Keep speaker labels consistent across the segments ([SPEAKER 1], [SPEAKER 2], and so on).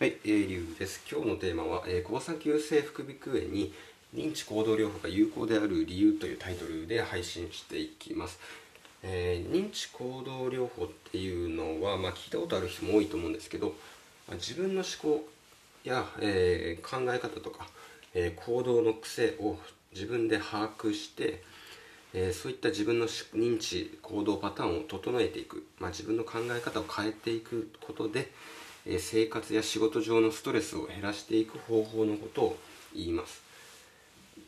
[SPEAKER 1] はい、えー、リュウです。今日のテーマは、えー、高産急性副鼻腔炎に認知行動療法が有効である理由というタイトルで配信していきます。えー、認知行動療法っていうのは、まあ、聞いたことある人も多いと思うんですけど、まあ、自分の思考や、えー、考え方とか、えー、行動の癖を自分で把握して、えそういった自分の認知行動パターンを整えていく、まあ、自分の考え方を変えていくことで、え生活や仕事上のストレスを減らしていく方法のことを言います。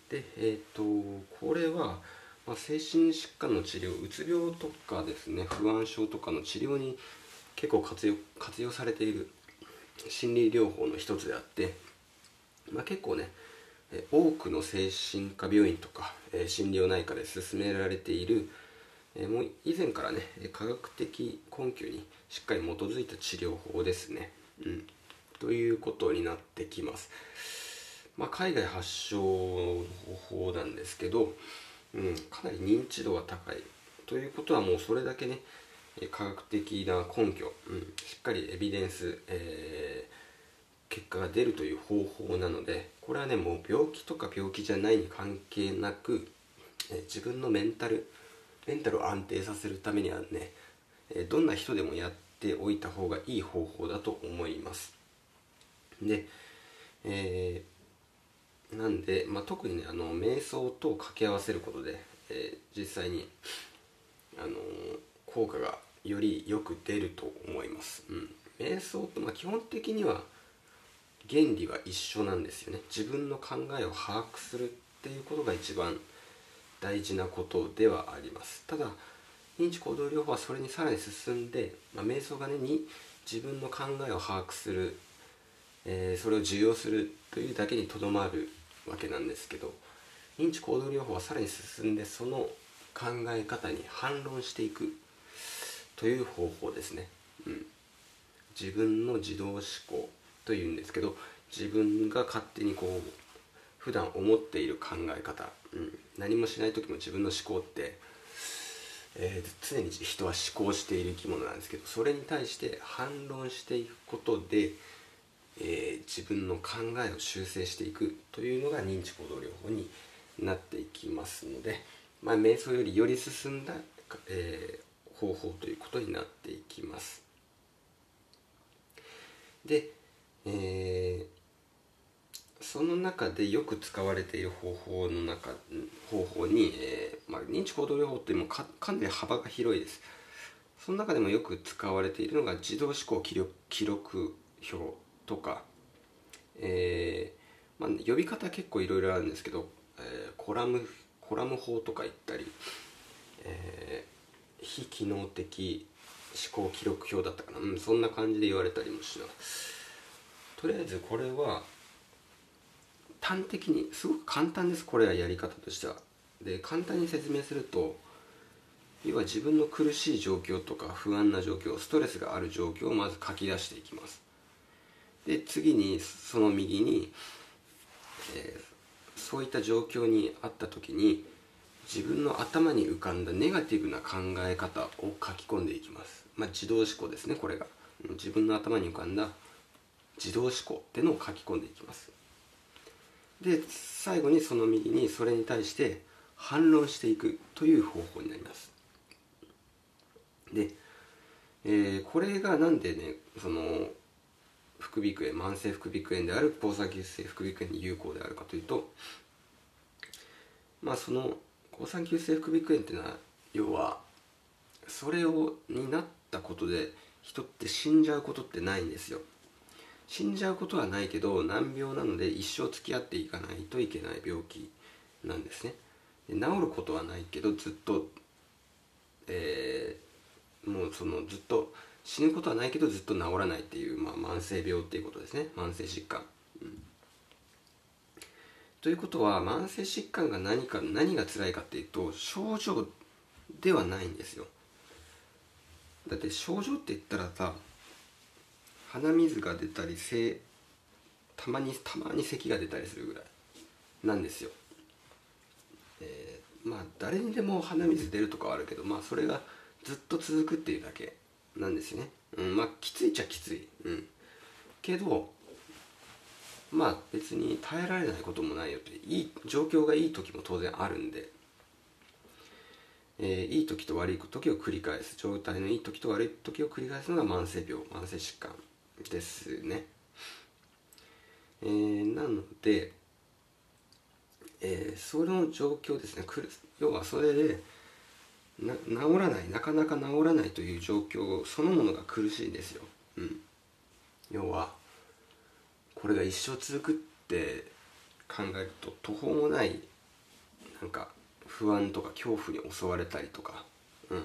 [SPEAKER 1] でえっ、ー、とこれは、まあ、精神疾患の治療うつ病とかですね不安症とかの治療に結構活用活用されている心理療法の一つであって、まあ、結構ね多くの精神科病院とか心療内科で進められているもう以前からね科学的根拠にしっかり基づいた治療法ですね、うん、ということになってきます、まあ、海外発祥の方法なんですけど、うん、かなり認知度が高いということはもうそれだけね科学的な根拠、うん、しっかりエビデンス、えー、結果が出るという方法なのでこれはねもう病気とか病気じゃないに関係なく、えー、自分のメンタルメンタルを安定させるためにはねどんな人でもやっておいた方がいい方法だと思います。で、えー、なんで、まあ、特にねあの瞑想と掛け合わせることで、えー、実際にあの効果がよりよく出ると思います、うん、瞑想と、まあ、基本的には原理は一緒なんですよね。自分の考えを把握するっていうことが一番大事なことではあります。ただ認知行動療法はそれにさらに進んで、まあ、瞑想がねに自分の考えを把握する、えー、それを受容するというだけにとどまるわけなんですけど認知行動療法はさらに進んでその考え方に反論していくという方法ですね、うん、自分の自動思考というんですけど自分が勝手にこう普段思っている考え方、うん、何もしない時も自分の思考ってえー、常に人は思考している生き物なんですけどそれに対して反論していくことで、えー、自分の考えを修正していくというのが認知行動療法になっていきますので、まあ、瞑想よりより進んだ、えー、方法ということになっていきます。で、えーその中でよく使われている方法の中方法に、えー、まあ、認知行動療法ってもかかなり幅が広いです。その中でもよく使われているのが自動思考記録記録表とか、えー、まあ、呼び方結構いろいろあるんですけど、えー、コラムコラム法とか言ったり、え非機能的思考記録表だったかな、うん、そんな感じで言われたりもします。とりあえずこれは端的にすごく簡単ですこれはやり方としては。で簡単に説明すると要は自分の苦しい状況とか不安な状況ストレスがある状況をまず書き出していきます。で次にその右に、えー、そういった状況にあった時に自分の頭に浮かんだネガティブな考え方を書き込んでいきます。まあ自動思考ですねこれが。自分の頭に浮かんだ自動思考ってのを書き込んでいきます。で最後にその右にそれに対して反論していくという方法になります。で、えー、これがなんでねその副鼻腔炎慢性副鼻腔炎である交差急性副鼻腔炎に有効であるかというとまあその交差急性副鼻腔炎っていうのは要はそれをになったことで人って死んじゃうことってないんですよ。死んじゃうことはないけど難病なので一生付き合っていかないといけない病気なんですね。で治ることはないけどずっと、えー、もうそのずっと死ぬことはないけどずっと治らないっていう、まあ、慢性病っていうことですね。慢性疾患、うん、ということは慢性疾患が何か何が辛いかっていうと症状ではないんですよ。だって症状って言ったらさ鼻水が出たりせたまにたまに咳が出たりするぐらいなんですよ、えー、まあ誰にでも鼻水出るとかはあるけどまあそれがずっと続くっていうだけなんですよね、うん、まあきついっちゃきつい、うん、けどまあ別に耐えられないこともないよっていい状況がいい時も当然あるんで、えー、いい時と悪い時を繰り返す。状態のいい時と悪い時を繰り返すのが慢性病慢性疾患。ですね、えー、なので、えー、その状況ですね。要はそれでな治らないなかなか治らないという状況そのものが苦しいんですよ、うん、要はこれが一生続くって考えると途方もないなんか不安とか恐怖に襲われたりとか、うん。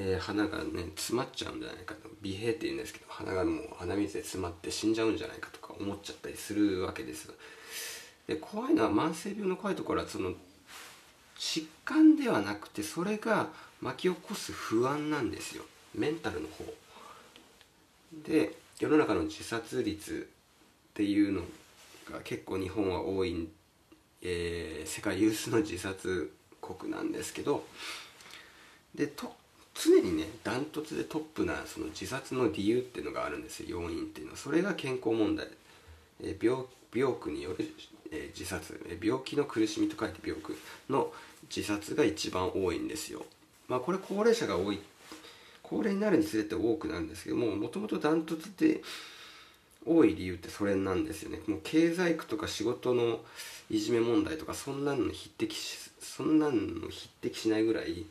[SPEAKER 1] えー、鼻がね詰まっちゃうんじゃないかと。鼻閉って言うんですけど鼻がもう鼻水で詰まって死んじゃうんじゃないかとか思っちゃったりするわけですで怖いのは慢性病の怖いところはその疾患ではなくてそれが巻き起こす不安なんですよメンタルの方で世の中の自殺率っていうのが結構日本は多い、えー、世界有数の自殺国なんですけどでと常にねダントツでトップなその自殺の理由っていうのがあるんですよ。要因っていうのは。それが健康問題、えー、病病苦による、えー、自殺、え病気の苦しみと書いて病苦の自殺が一番多いんですよ。まあこれ高齢者が多い。高齢になるにつれて多くなるんですけどももともとダントツで多い理由ってそれなんですよね。もう経済区とか仕事のいじめ問題とかそんなの匹敵しそんなの匹敵しないぐらい、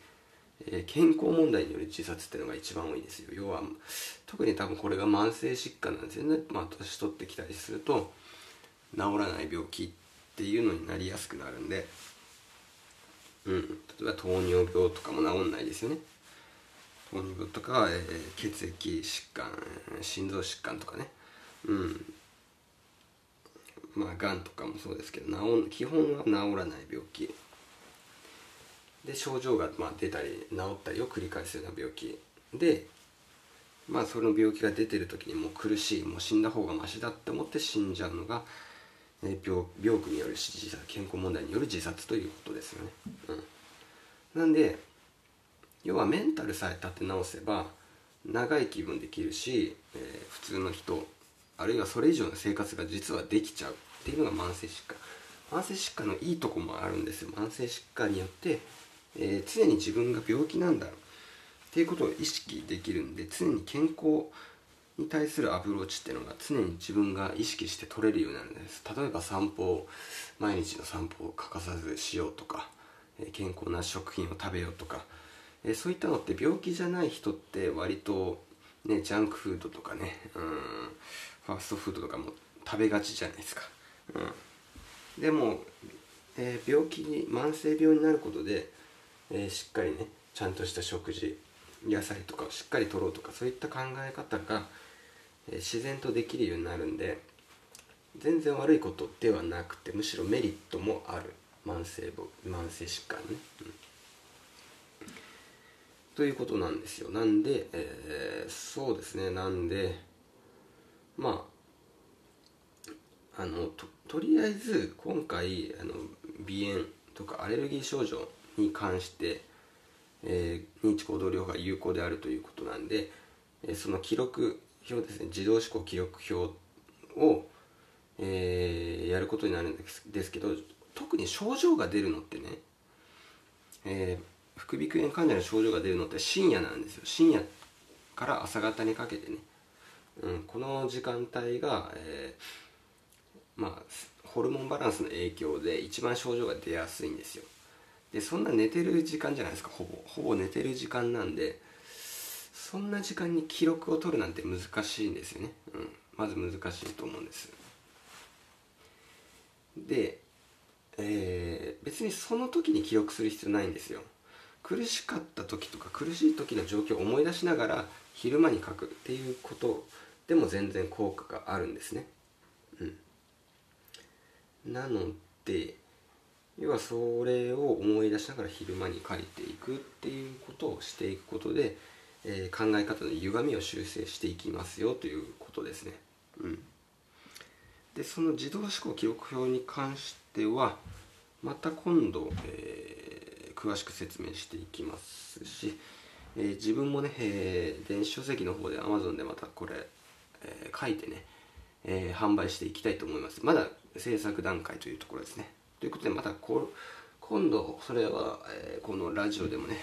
[SPEAKER 1] えー、健康問題による自殺っていうのが一番多いんですよ。要は特に多分これが慢性疾患なんですよねまあ年取ってきたりすると治らない病気っていうのになりやすくなるんでうん。例えば糖尿病とかも治んないですよね。糖尿病とか、えー、血液疾患心臓疾患とかね。うん。まあがんとかもそうですけど治基本は治らない病気。で症状がまあ出たり治ったりを繰り返すような病気。でまあその病気が出てる時にもう苦しいもう死んだ方がマシだって思って死んじゃうのが、え、病病苦による自殺健康問題による自殺ということですよね。うん、なんで要はメンタルさえ立て直せば長い気分できるし、えー、普通の人あるいはそれ以上の生活が実はできちゃうっていうのが慢性疾患。慢性疾患のいいとこもあるんですよ。慢性疾患によって、えー、常に自分が病気なんだっていうことを意識できるんで常に健康に対するアプローチっていうのが常に自分が意識して取れるようになるんです。例えば散歩を毎日の散歩を欠かさずしようとか、えー、健康な食品を食べようとか。えそういったのって病気じゃない人って割とねジャンクフードとかねうんファーストフードとかも食べがちじゃないですか、うん、でも、えー、病気に慢性病になることで、えー、しっかりねちゃんとした食事野菜とかをしっかりとろうとかそういった考え方が、えー、自然とできるようになるんで全然悪いことではなくてむしろメリットもある。慢性慢性疾患ね、うん。ということなんですよ。なんで、えー、そうですね。なんでまああのととりあえず今回あの鼻炎とかアレルギー症状に関して、えー、認知行動療法が有効であるということなんで、えー、その記録表ですね自動思考記録表を、えー、やることになるんですけど特に症状が出るのってね、えー副鼻腔炎患者の症状が出るのって深夜なんですよ。深夜から朝方にかけてね、うん、この時間帯が、えー、まあホルモンバランスの影響で一番症状が出やすいんですよ。でそんな寝てる時間じゃないですかほぼ。ほぼ寝てる時間なんでそんな時間に記録を取るなんて難しいんですよね、うん、まず難しいと思うんです。で、えー、別にその時に記録する必要ないんですよ。苦しかった時とか苦しい時の状況を思い出しながら昼間に書くっていうことでも全然効果があるんですね。うん、なので要はそれを思い出しながら昼間に書いていくっていうことをしていくことで、えー、考え方の歪みを修正していきますよということですね。うん、でその自動思考記録表に関してはまた今度、えー詳しく説明していきますし、えー、自分もね、えー、電子書籍の方で Amazon でまたこれ、えー、書いてね、えー、販売していきたいと思います。まだ制作段階というところですね。ということでまたこ今度それは、えー、このラジオでもね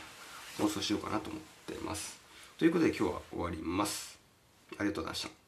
[SPEAKER 1] 放送しようかなと思ってます。ということで今日は終わります。ありがとうございました。